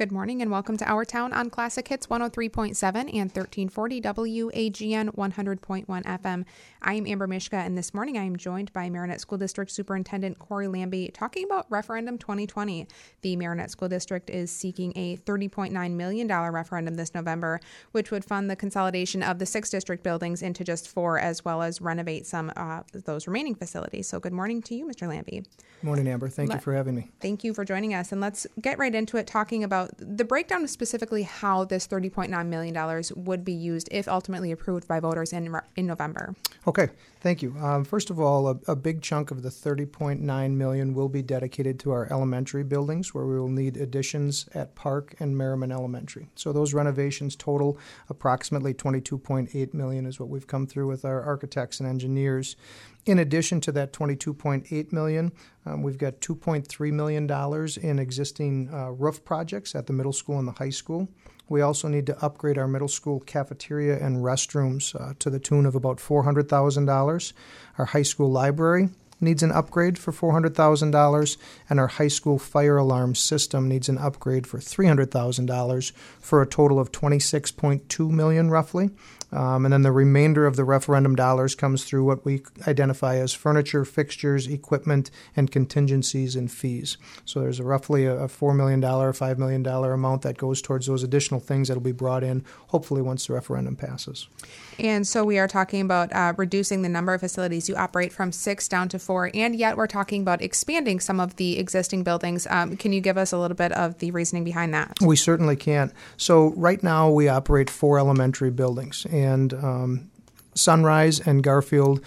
Good morning and welcome to Our Town on Classic Hits 103.7 and 1340 WAGN 100.1 FM. I am Amber Mishka and this morning I am joined by Marinette School District Superintendent Corey Lambie talking about Referendum 2020. The Marinette School District is seeking a $30.9 million referendum this November, which would fund the consolidation of the six district buildings into just four as well as renovate some of uh, those remaining facilities. So good morning to you, Mr. Lambie. Good morning, Amber. Thank Let, you for having me. Thank you for joining us. And let's get right into it talking about the breakdown of specifically how this $30.9 million would be used if ultimately approved by voters in, in November. Okay, thank you. Um, first of all, a, a, big chunk of the 30.9 million will be dedicated to our elementary buildings where we will need additions at Park and Merryman Elementary. So those renovations total approximately 22.8 million is what we've come through with our architects and engineers. In addition to that 22.8 million, um, we've got 2.3 million dollars in existing uh, roof projects at the middle school and the high school. We also need to upgrade our middle school cafeteria and restrooms uh, to the tune of about $400,000. Our high school library needs an upgrade for $400,000, and our high school fire alarm system needs an upgrade for $300,000 for a total of 26.2 million roughly. Um, and then the remainder of the referendum dollars comes through what we identify as furniture, fixtures, equipment, and contingencies and fees. So there's a roughly a $4 million, $5 million amount that goes towards those additional things that will be brought in, hopefully, once the referendum passes. And so we are talking about uh, reducing the number of facilities you operate from six down to four, and yet we're talking about expanding some of the existing buildings. Um, can you give us a little bit of the reasoning behind that? We certainly can. So right now we operate four elementary buildings and um, Sunrise and Garfield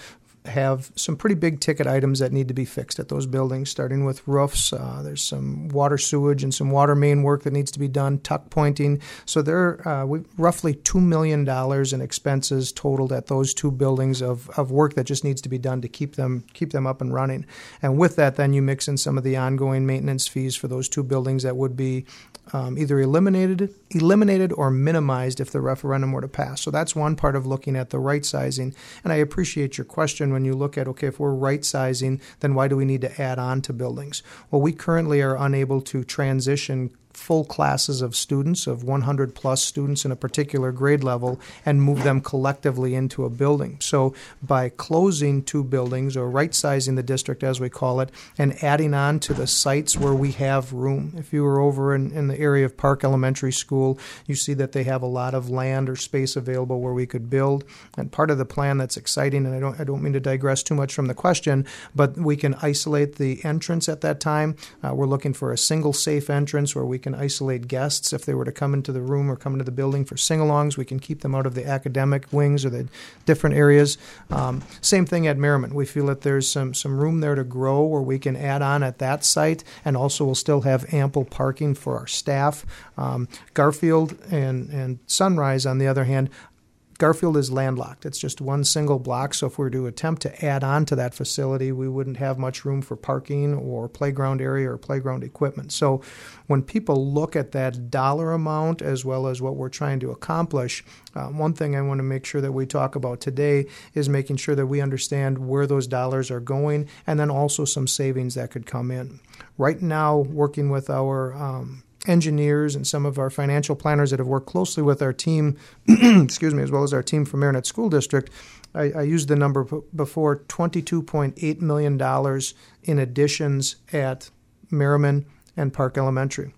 have some pretty big ticket items that need to be fixed at those buildings, starting with roofs. Uh, there's some water sewage and some water main work that needs to be done, tuck pointing. So there are uh, roughly $2 million in expenses totaled at those two buildings of, of work that just needs to be done to keep them, keep them up and running. And with that, then you mix in some of the ongoing maintenance fees for those two buildings that would be um, either eliminated, eliminated or minimized if the referendum were to pass. So that's one part of looking at the right sizing. And I appreciate your question when you look at okay, if we're right sizing, then why do we need to add on to buildings? Well, we currently are unable to transition full classes of students, of 100 plus students in a particular grade level, and move them collectively into a building. So, by closing two buildings or right sizing the district, as we call it, and adding on to the sites where we have room. If you were over in, in the area of Park Elementary School, you see that they have a lot of land or space available where we could build. And part of the plan that's exciting, and I don't, I don't mean to digress too much from the question, but we can isolate the entrance at that time. Uh, we're looking for a single safe entrance where we can isolate guests if they were to come into the room or come into the building for sing alongs. We can keep them out of the academic wings or the different areas. Um, same thing at Merryman. We feel that there's some, some room there to grow where we can add on at that site, and also we'll still have ample parking for our staff. Um, Garfield and, and Sunrise, on the other hand, Garfield is landlocked. It's just one single block. So if we were to attempt to add on to that facility, we wouldn't have much room for parking or playground area or playground equipment. So when people look at that dollar amount as well as what we're trying to accomplish, uh, one thing I want to make sure that we talk about today is making sure that we understand where those dollars are going and then also some savings that could come in. Right now, working with our um, engineers and some of our financial planners that have worked closely with our team, excuse me, as well as our team from Marinette School District, I, I used the number before $22.8 million in additions at Merryman and Park Elementary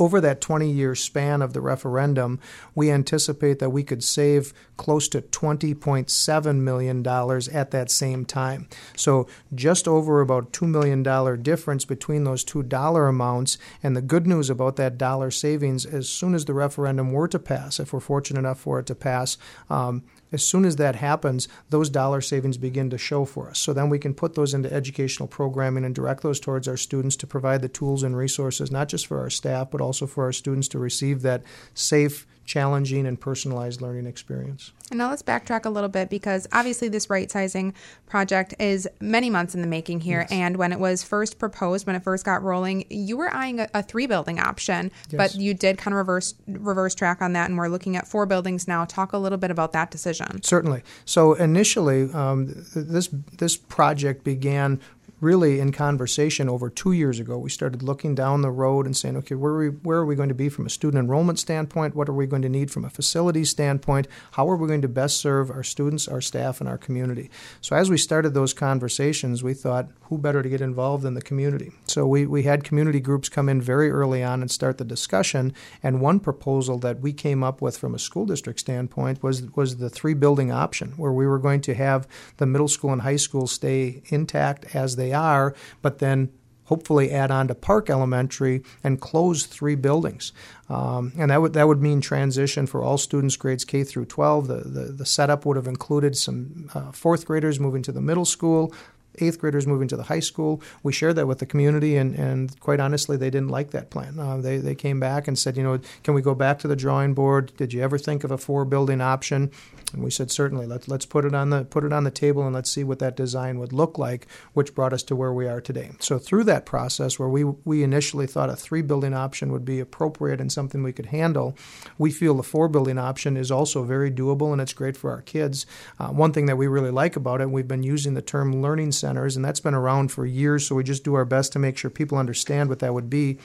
over that 20 year span of the referendum, we anticipate that we could save close to $20.7 million at that same time. So, just over about $2 million difference between those two dollar amounts. And the good news about that dollar savings, as soon as the referendum were to pass, if we're fortunate enough for it to pass, um, as soon as that happens, those dollar savings begin to show for us. So then we can put those into educational programming and direct those towards our students to provide the tools and resources, not just for our staff, but also for our students to receive that safe, challenging and personalized learning experience. And now let's backtrack a little bit because obviously this right sizing project is many months in the making here. Yes. And when it was first proposed, when it first got rolling, you were eyeing a, a three building option, yes. but you did kind of reverse reverse track on that, and we're looking at four buildings now. Talk a little bit about that decision. Certainly. So initially, um, this this project began really in conversation over two years ago. We started looking down the road and saying, okay, where are, we, where are we going to be from a student enrollment standpoint? What are we going to need from a facility standpoint? How are we going to best serve our students, our staff, and our community? So as we started those conversations, we thought, who better to get involved than the community? So we, we had community groups come in very early on and start the discussion. And one proposal that we came up with from a school district standpoint was, was the three building option, where we were going to have the middle school and high school stay intact as they are, but then hopefully add on to Park Elementary and close three buildings. Um, and that would that would mean transition for all students grades K through 12. The the, the setup would have included some uh, fourth graders moving to the middle school, eighth graders moving to the high school. We shared that with the community, and, and quite honestly, they didn't like that plan. Uh, they, they came back and said, you know, can we go back to the drawing board? Did you ever think of a four building option? And we said certainly. Let's let's put it on the put it on the table and let's see what that design would look like, which brought us to where we are today. So through that process, where we we initially thought a three building option would be appropriate and something we could handle, we feel the four building option is also very doable and it's great for our kids. Uh, one thing that we really like about it, we've been using the term learning centers, and that's been around for years. So we just do our best to make sure people understand what that would be.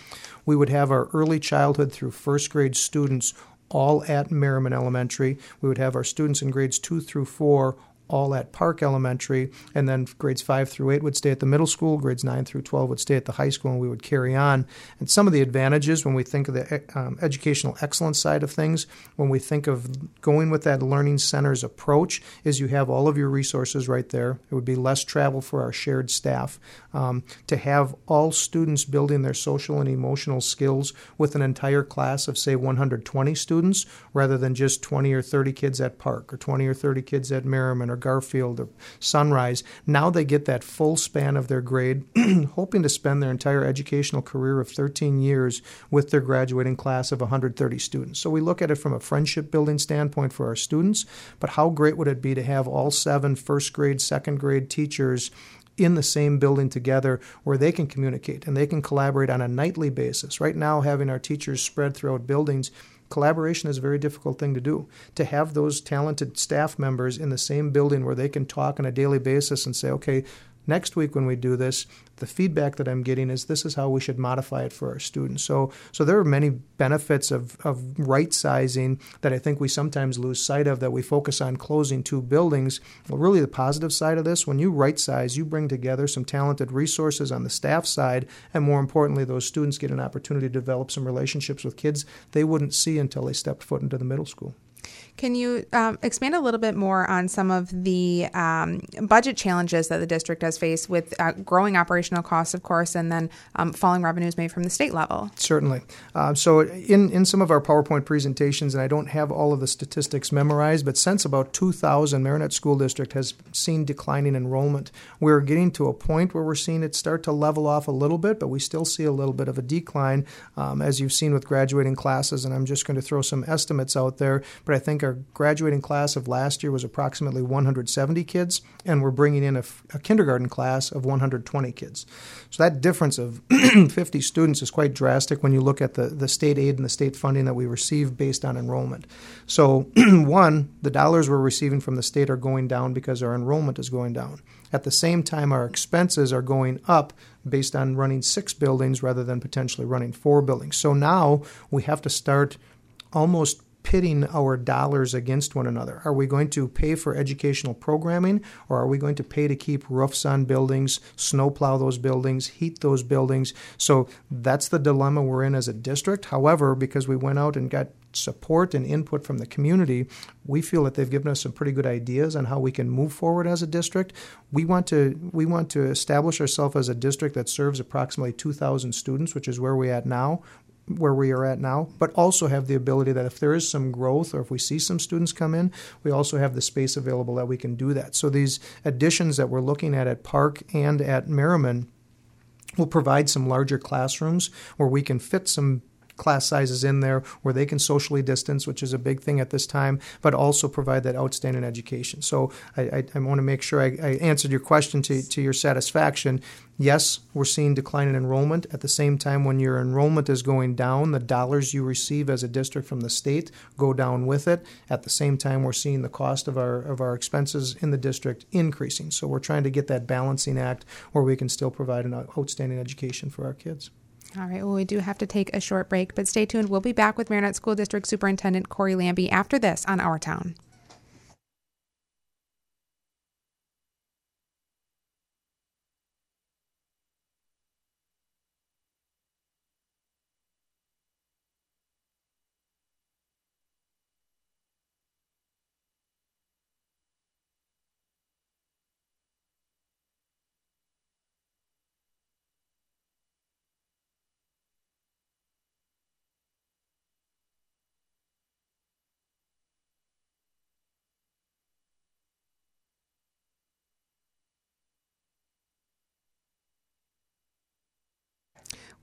We would have our early childhood through first grade students all at Merryman Elementary. We would have our students in grades two through four all at Park Elementary, and then grades 5 through 8 would stay at the middle school, grades 9 through 12 would stay at the high school, and we would carry on. And some of the advantages when we think of the um, educational excellence side of things, when we think of going with that learning centers approach, is you have all of your resources right there. It would be less travel for our shared staff. Um, to have all students building their social and emotional skills with an entire class of, say, 120 students, rather than just 20 or 30 kids at Park or 20 or 30 kids at Merryman or Garfield or Sunrise. Now they get that full span of their grade, hoping to spend their entire educational career of 13 years with their graduating class of 130 students. So we look at it from a friendship building standpoint for our students, but how great would it be to have all seven first grade, second grade teachers in the same building together where they can communicate and they can collaborate on a nightly basis. Right now, having our teachers spread throughout buildings collaboration is a very difficult thing to do. To have those talented staff members in the same building where they can talk on a daily basis and say, okay, next week when we do this, the feedback that I'm getting is this is how we should modify it for our students. So, so there are many benefits of, of right sizing that I think we sometimes lose sight of that we focus on closing two buildings. Well, really, the positive side of this, when you right size, you bring together some talented resources on the staff side, and more importantly, those students get an opportunity to develop some relationships with kids they wouldn't see until they stepped foot into the middle school. Can you um, expand a little bit more on some of the um, budget challenges that the district has faced with uh, growing operational costs, of course, and then um, falling revenues made from the state level? Certainly. Uh, so, in, in some of our PowerPoint presentations, and I don't have all of the statistics memorized, but since about 2000, Marinette School District has seen declining enrollment. We're getting to a point where we're seeing it start to level off a little bit, but we still see a little bit of a decline, um, as you've seen with graduating classes. And I'm just going to throw some estimates out there, but I think our graduating class of last year was approximately 170 kids, and we're bringing in a, a kindergarten class of 120 kids. So that difference of 50 students is quite drastic when you look at the, the state aid and the state funding that we receive based on enrollment. So, one, the dollars we're receiving from the state are going down because our enrollment is going down. At the same time, our expenses are going up based on running six buildings rather than potentially running four buildings. So now we have to start almost pitting our dollars against one another? Are we going to pay for educational programming or are we going to pay to keep roofs on buildings, snowplow those buildings, heat those buildings? So that's the dilemma we're in as a district. However, because we went out and got support and input from the community, we feel that they've given us some pretty good ideas on how we can move forward as a district. We want to we want to establish ourselves as a district that serves approximately 2,000 students, which is where we're at now where we are at now, but also have the ability that if there is some growth or if we see some students come in, we also have the space available that we can do that. So these additions that we're looking at at Park and at Merryman will provide some larger classrooms where we can fit some class sizes in there where they can socially distance, which is a big thing at this time, but also provide that outstanding education. So I, I, I want to make sure I, I, answered your question to, to your satisfaction. Yes, we're seeing decline in enrollment. At the same time, when your enrollment is going down, the dollars you receive as a district from the state go down with it. At the same time, we're seeing the cost of our of our expenses in the district increasing. So we're trying to get that balancing act where we can still provide an outstanding education for our kids. All right. Well, we do have to take a short break, but stay tuned. We'll be back with Marinette School District Superintendent Corey Lambie after this on Our Town.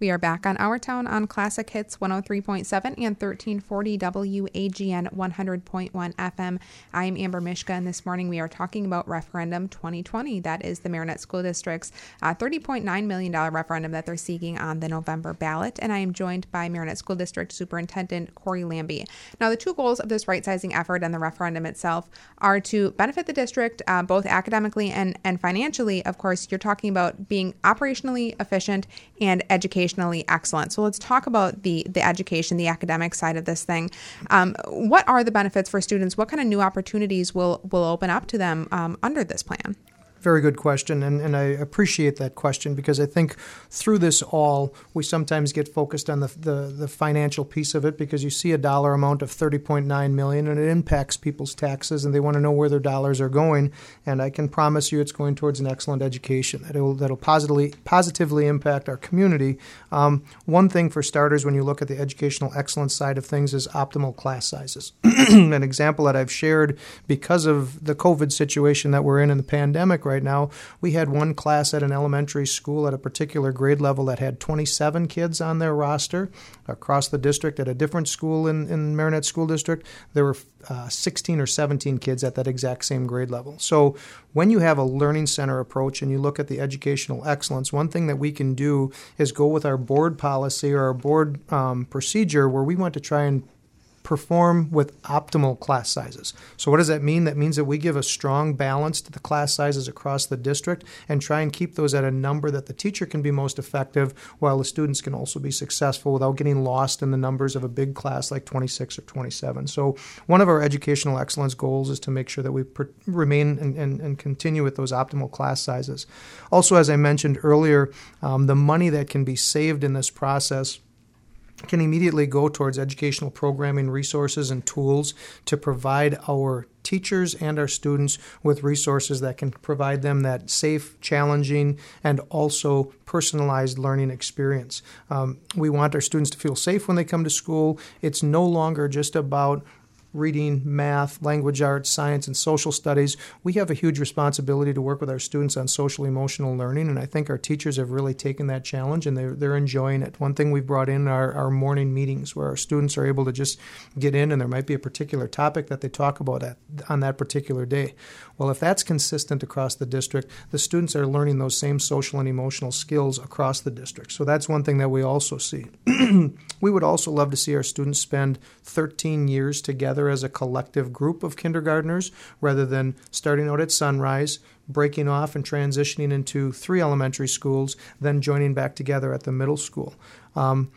We are back on Our Town on Classic Hits 103.7 and 1340 WAGN 100.1 FM. I am Amber Mishka, and this morning we are talking about Referendum 2020. That is the Marinette School District's uh, $30.9 million referendum that they're seeking on the November ballot. And I am joined by Marinette School District Superintendent Corey Lambie. Now, the two goals of this right sizing effort and the referendum itself are to benefit the district uh, both academically and, and financially. Of course, you're talking about being operationally efficient and educational educationally excellent. So let's talk about the the education, the academic side of this thing. Um, what are the benefits for students? What kind of new opportunities will will open up to them um, under this plan? Very good question, and, and I appreciate that question because I think through this all, we sometimes get focused on the, the, the financial piece of it because you see a dollar amount of 30.9 million and it impacts people's taxes and they want to know where their dollars are going. And I can promise you it's going towards an excellent education that'll, that'll positively, positively impact our community. Um, one thing for starters, when you look at the educational excellence side of things, is optimal class sizes. an example that I've shared because of the COVID situation that we're in in the pandemic right right now. We had one class at an elementary school at a particular grade level that had 27 kids on their roster. Across the district, at a different school in, in Marinette School District, there were uh, 16 or 17 kids at that exact same grade level. So when you have a learning center approach and you look at the educational excellence, one thing that we can do is go with our board policy or our board um, procedure where we want to try and perform with optimal class sizes. So, what does that mean? That means that we give a strong balance to the class sizes across the district and try and keep those at a number that the teacher can be most effective while the students can also be successful without getting lost in the numbers of a big class like 26 or 27. So, one of our educational excellence goals is to make sure that we per- remain and, and, and, continue with those optimal class sizes. Also, as I mentioned earlier, um, the money that can be saved in this process can immediately go towards educational programming resources and tools to provide our teachers and our students with resources that can provide them that safe, challenging, and also personalized learning experience. Um, we want our students to feel safe when they come to school. It's no longer just about reading, math, language arts, science, and social studies, we have a huge responsibility to work with our students on social emotional learning. And I think our teachers have really taken that challenge and they're, they're enjoying it. One thing we've brought in are our morning meetings where our students are able to just get in and there might be a particular topic that they talk about at, on that particular day. Well, if that's consistent across the district, the students are learning those same social and emotional skills across the district. So that's one thing that we also see. we would also love to see our students spend 13 years together as a collective group of kindergartners rather than starting out at Sunrise, breaking off and transitioning into three elementary schools, then joining back together at the middle school. Um,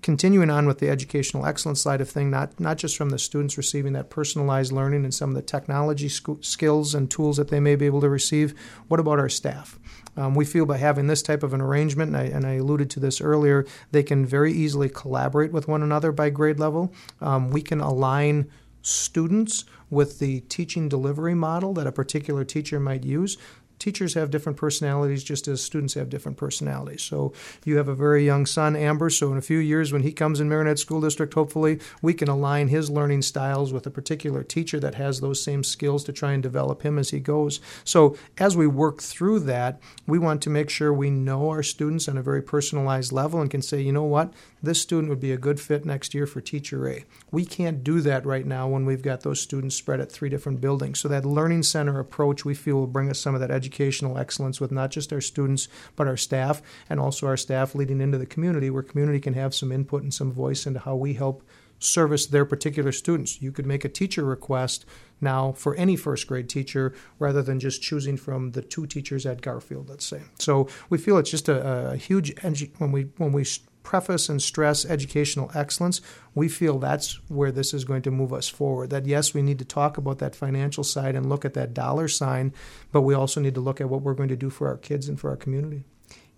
continuing on with the educational excellence side of thing, not not just from the students receiving that personalized learning and some of the technology sc- skills and tools that they may be able to receive. What about our staff? Um, we feel by having this type of an arrangement, and I, and I, alluded to this earlier, they can very easily collaborate with one another by grade level. Um, we can align students with the teaching delivery model that a particular teacher might use teachers have different personalities just as students have different personalities. So you have a very young son, Amber, so in a few years when he comes in Marinette School District, hopefully we can align his learning styles with a particular teacher that has those same skills to try and develop him as he goes. So as we work through that, we want to make sure we know our students on a very personalized level and can say, you know what, this student would be a good fit next year for teacher A. We can't do that right now when we've got those students spread at three different buildings. So that learning center approach we feel will bring us some of that educational excellence with not just our students but our staff and also our staff leading into the community where community can have some input and some voice into how we help service their particular students. You could make a teacher request now for any first grade teacher rather than just choosing from the two teachers at Garfield, let's say. So we feel it's just a, a huge when we when we preface and stress educational excellence, we feel that's where this is going to move us forward. That yes, we need to talk about that financial side and look at that dollar sign, but we also need to look at what we're going to do for our kids and for our community.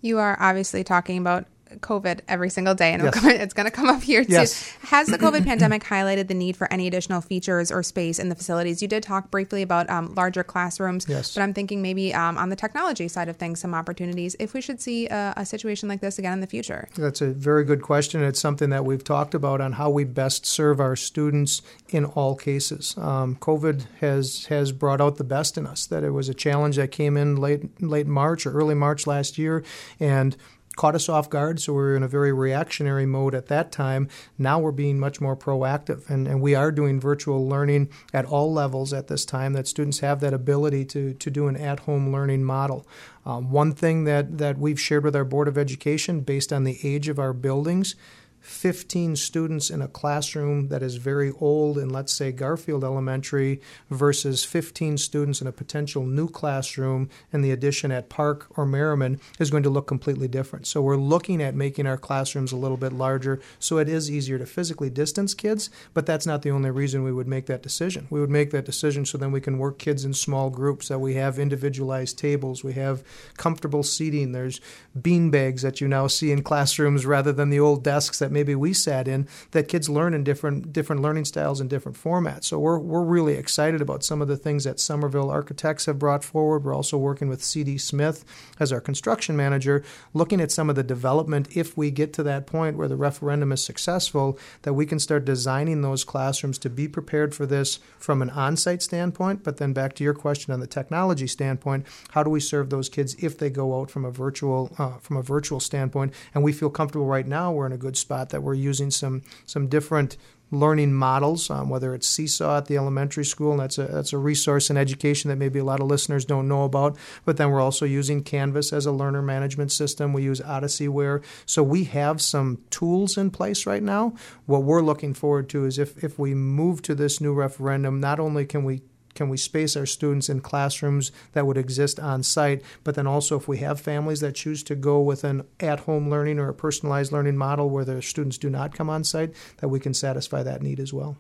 You are obviously talking about COVID every single day, and Yes. it's going to come up here too. Yes. Has the COVID pandemic highlighted the need for any additional features or space in the facilities? You did talk briefly about um, larger classrooms, Yes. but I'm thinking maybe um, on the technology side of things, some opportunities if we should see a, a situation like this again in the future. That's a very good question. It's something that we've talked about on how we best serve our students in all cases. Um, COVID has has brought out the best in us. That it was a challenge that came in late late March or early March last year, and caught us off guard. So we were in a very reactionary mode at that time. Now we're being much more proactive, and, and we are doing virtual learning at all levels at this time. That students have that ability to to do an at home learning model. Um, one thing that, that we've shared with our Board of Education based on the age of our buildings 15 students in a classroom that is very old in, let's say, Garfield Elementary versus 15 students in a potential new classroom in the addition at Park or Merryman is going to look completely different. So we're looking at making our classrooms a little bit larger so it is easier to physically distance kids, but that's not the only reason we would make that decision. We would make that decision so then we can work kids in small groups, that we have individualized tables, we have comfortable seating, there's bean bags that you now see in classrooms rather than the old desks that maybe we sat in that kids learn in different different learning styles and different formats. So we're we're really excited about some of the things that Somerville Architects have brought forward. We're also working with CD Smith as our construction manager, looking at some of the development if we get to that point where the referendum is successful, that we can start designing those classrooms to be prepared for this from an on-site standpoint, but then back to your question on the technology standpoint, how do we serve those kids if they go out from a virtual uh, from a virtual standpoint? And we feel comfortable right now. We're in a good spot that we're using some some different learning models, um, whether it's Seesaw at the elementary school, and that's a that's a resource in education that maybe a lot of listeners don't know about. But then we're also using Canvas as a learner management system. We use Odysseyware, so we have some tools in place right now. What we're looking forward to is if if we move to this new referendum, not only can we can we space our students in classrooms that would exist on site? But then also, if we have families that choose to go with an at home learning or a personalized learning model where their students do not come on site, that we can satisfy that need as well.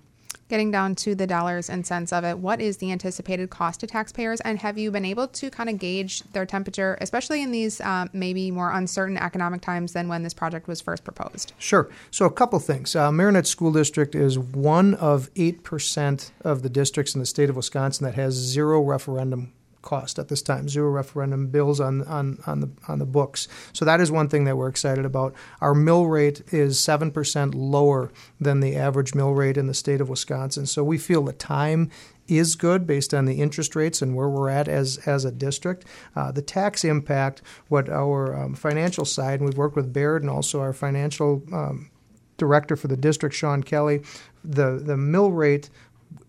Getting down to the dollars and cents of it, what is the anticipated cost to taxpayers? And have you been able to kind of gauge their temperature, especially in these um, maybe more uncertain economic times than when this project was first proposed? Sure. So, a couple things. Uh, Marinette School District is one of 8% of the districts in the state of Wisconsin that has zero referendum cost at this time, zero referendum bills on, on, on, the, on the books. So, that is one thing that we're excited about. Our mill rate is 7% lower than the average mill rate in the state of Wisconsin. So, we feel the time is good based on the interest rates and where we're at as as a district. Uh, the tax impact, what our um, financial side, and we've worked with Baird and also our financial um, director for the district, Sean Kelly, the the mill rate.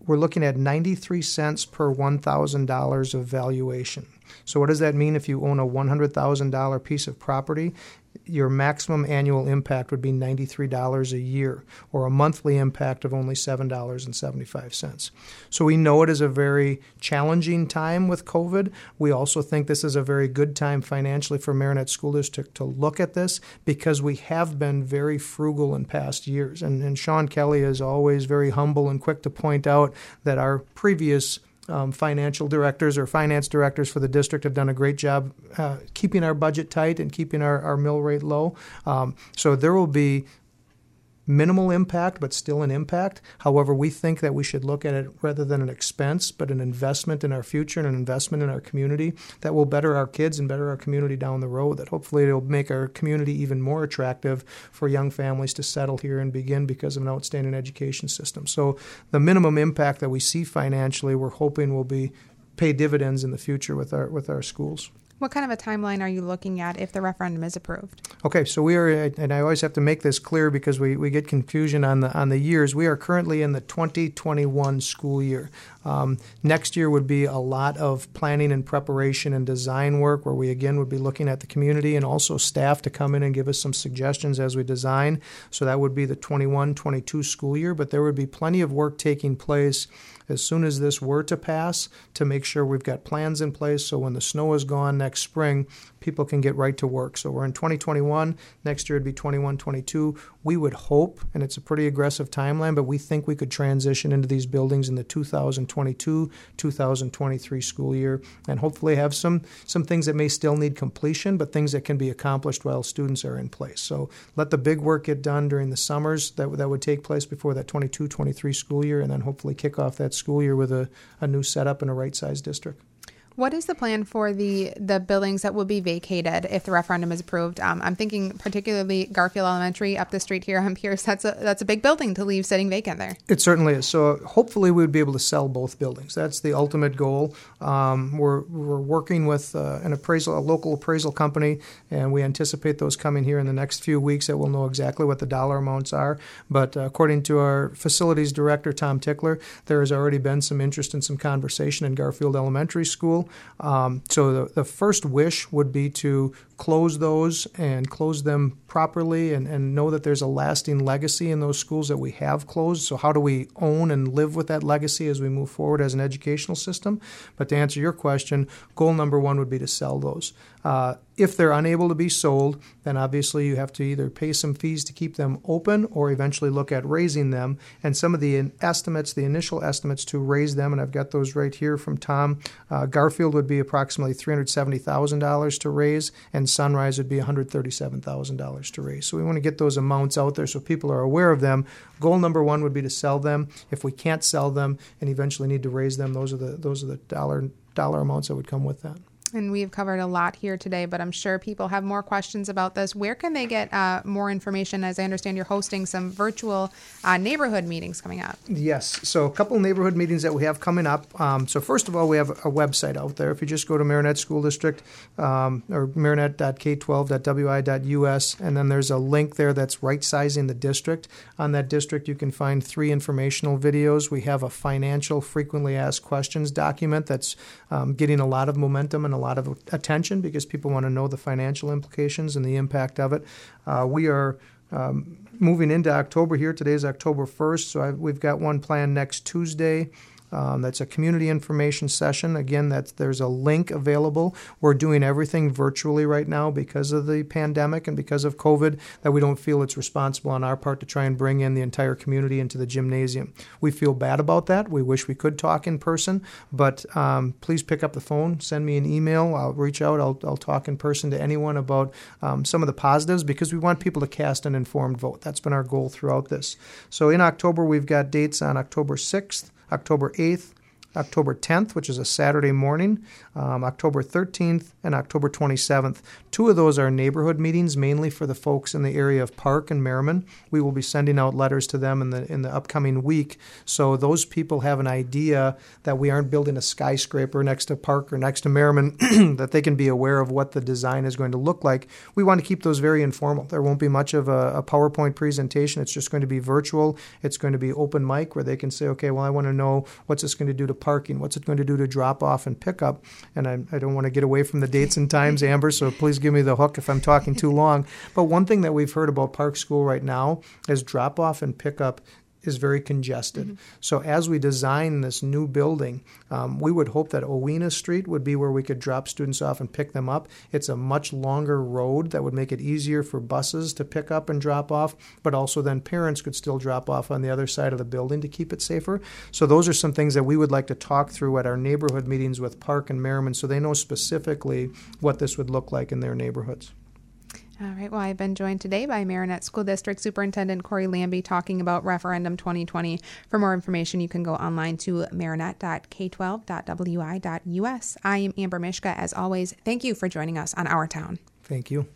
We're looking at 93 cents per $1,000 of valuation. So, what does that mean if you own a $100,000 piece of property? Your maximum annual impact would be $93 a year, or a monthly impact of only $7.75. So, we know it is a very challenging time with COVID. We also think this is a very good time financially for Marinette School District to look at this because we have been very frugal in past years. And, and Sean Kelly is always very humble and quick to point out that our previous um, financial directors or finance directors for the district have done a great job uh, keeping our budget tight and keeping our, our mill rate low. Um, so there will be minimal impact, but still an impact. However, we think that we should look at it rather than an expense, but an investment in our future and an investment in our community that will better our kids and better our community down the road. That hopefully it'll make our community even more attractive for young families to settle here and begin because of an outstanding education system. So the minimum impact that we see financially, we're hoping will be pay dividends in the future with our with our schools. What kind of a timeline are you looking at if the referendum is approved? Okay, so we are, and I always have to make this clear because we, we get confusion on the on the years. We are currently in the 2021 school year. Um, next year would be a lot of planning and preparation and design work, where we again would be looking at the community and also staff to come in and give us some suggestions as we design. So that would be the 21-22 school year, but there would be plenty of work taking place as soon as this were to pass to make sure we've got plans in place so when the snow is gone next spring, people can get right to work. So we're in 2021. Next year it'd be 21, 22. We would hope, and it's a pretty aggressive timeline, but we think we could transition into these buildings in the 2022, 2023 school year, and hopefully have some some things that may still need completion, but things that can be accomplished while students are in place. So let the big work get done during the summers that that would take place before that 22, 23 school year, and then hopefully kick off that school year with a, a new setup in a right sized district. What is the plan for the the buildings that will be vacated if the referendum is approved? Um, I'm thinking particularly Garfield Elementary up the street here on Pierce. That's a that's a big building to leave sitting vacant there. It certainly is. So hopefully we would be able to sell both buildings. That's the ultimate goal. Um, we're we're working with uh, an appraisal, a local appraisal company, and we anticipate those coming here in the next few weeks. That we'll know exactly what the dollar amounts are. But uh, according to our facilities director Tom Tickler, there has already been some interest and some conversation in Garfield Elementary School. Um, so the, the first wish would be to close those and close them properly and, and know that there's a lasting legacy in those schools that we have closed. So, how do we own and live with that legacy as we move forward as an educational system? But to answer your question, goal number one would be to sell those. Uh, if they're unable to be sold, then obviously you have to either pay some fees to keep them open or eventually look at razing them. And some of the estimates, the initial estimates to raze them, and I've got those right here from Tom, uh, Garfield would be approximately $370,000 to raze, and Sunrise would be $137,000 to raze. So we want to get those amounts out there so people are aware of them. Goal number one would be to sell them. If we can't sell them and eventually need to raze them, those are the those are the dollar dollar amounts that would come with that and we've covered a lot here today, but I'm sure people have more questions about this. Where can they get uh, more information? As I understand, you're hosting some virtual uh, neighborhood meetings coming up. Yes, so a couple neighborhood meetings that we have coming up. Um, so first of all, we have a website out there. If you just go to Marinette School District um, or marinette.k12.wi.us, and then there's a link there that's right sizing the district. On that district, you can find three informational videos. We have a financial frequently asked questions document that's um, getting a lot of momentum and a lot of attention because people want to know the financial implications and the impact of it. Uh, we are um, moving into October here. Today is October 1st, so I've, we've got one planned next Tuesday. Um, that's a community information session. Again, that's, there's a link available. We're doing everything virtually right now because of the pandemic and because of COVID that we don't feel it's responsible on our part to try and bring in the entire community into the gymnasium. We feel bad about that. We wish we could talk in person, but um, please pick up the phone, send me an email. I'll reach out. I'll, I'll talk in person to anyone about um, some of the positives because we want people to cast an informed vote. That's been our goal throughout this. So in October, we've got dates on October 6th, October 8th, October 10th, which is a Saturday morning, um, October 13th, and October 27th. Two of those are neighborhood meetings, mainly for the folks in the area of Park and Merryman. We will be sending out letters to them in the in the upcoming week, so those people have an idea that we aren't building a skyscraper next to Park or next to Merryman, that they can be aware of what the design is going to look like. We want to keep those very informal. There won't be much of a, a PowerPoint presentation. It's just going to be virtual. It's going to be open mic where they can say, okay, well, I want to know what's this going to do to parking? What's it going to do to drop off and pick up? And I, I don't want to get away from the dates and times, Amber, so please give me the hook if I'm talking too long. But one thing that we've heard about Park School right now is drop off and pick up is very congested. Mm-hmm. So as we design this new building, um, we would hope that Owena Street would be where we could drop students off and pick them up. It's a much longer road that would make it easier for buses to pick up and drop off, but also then parents could still drop off on the other side of the building to keep it safer. So those are some things that we would like to talk through at our neighborhood meetings with Park and Merryman so they know specifically what this would look like in their neighborhoods. All right. Well, I've been joined today by Marinette School District Superintendent Corey Lambie talking about Referendum 2020. For more information, you can go online to marinette.k12.wi.us. I am Amber Mishka. As always, thank you for joining us on Our Town. Thank you.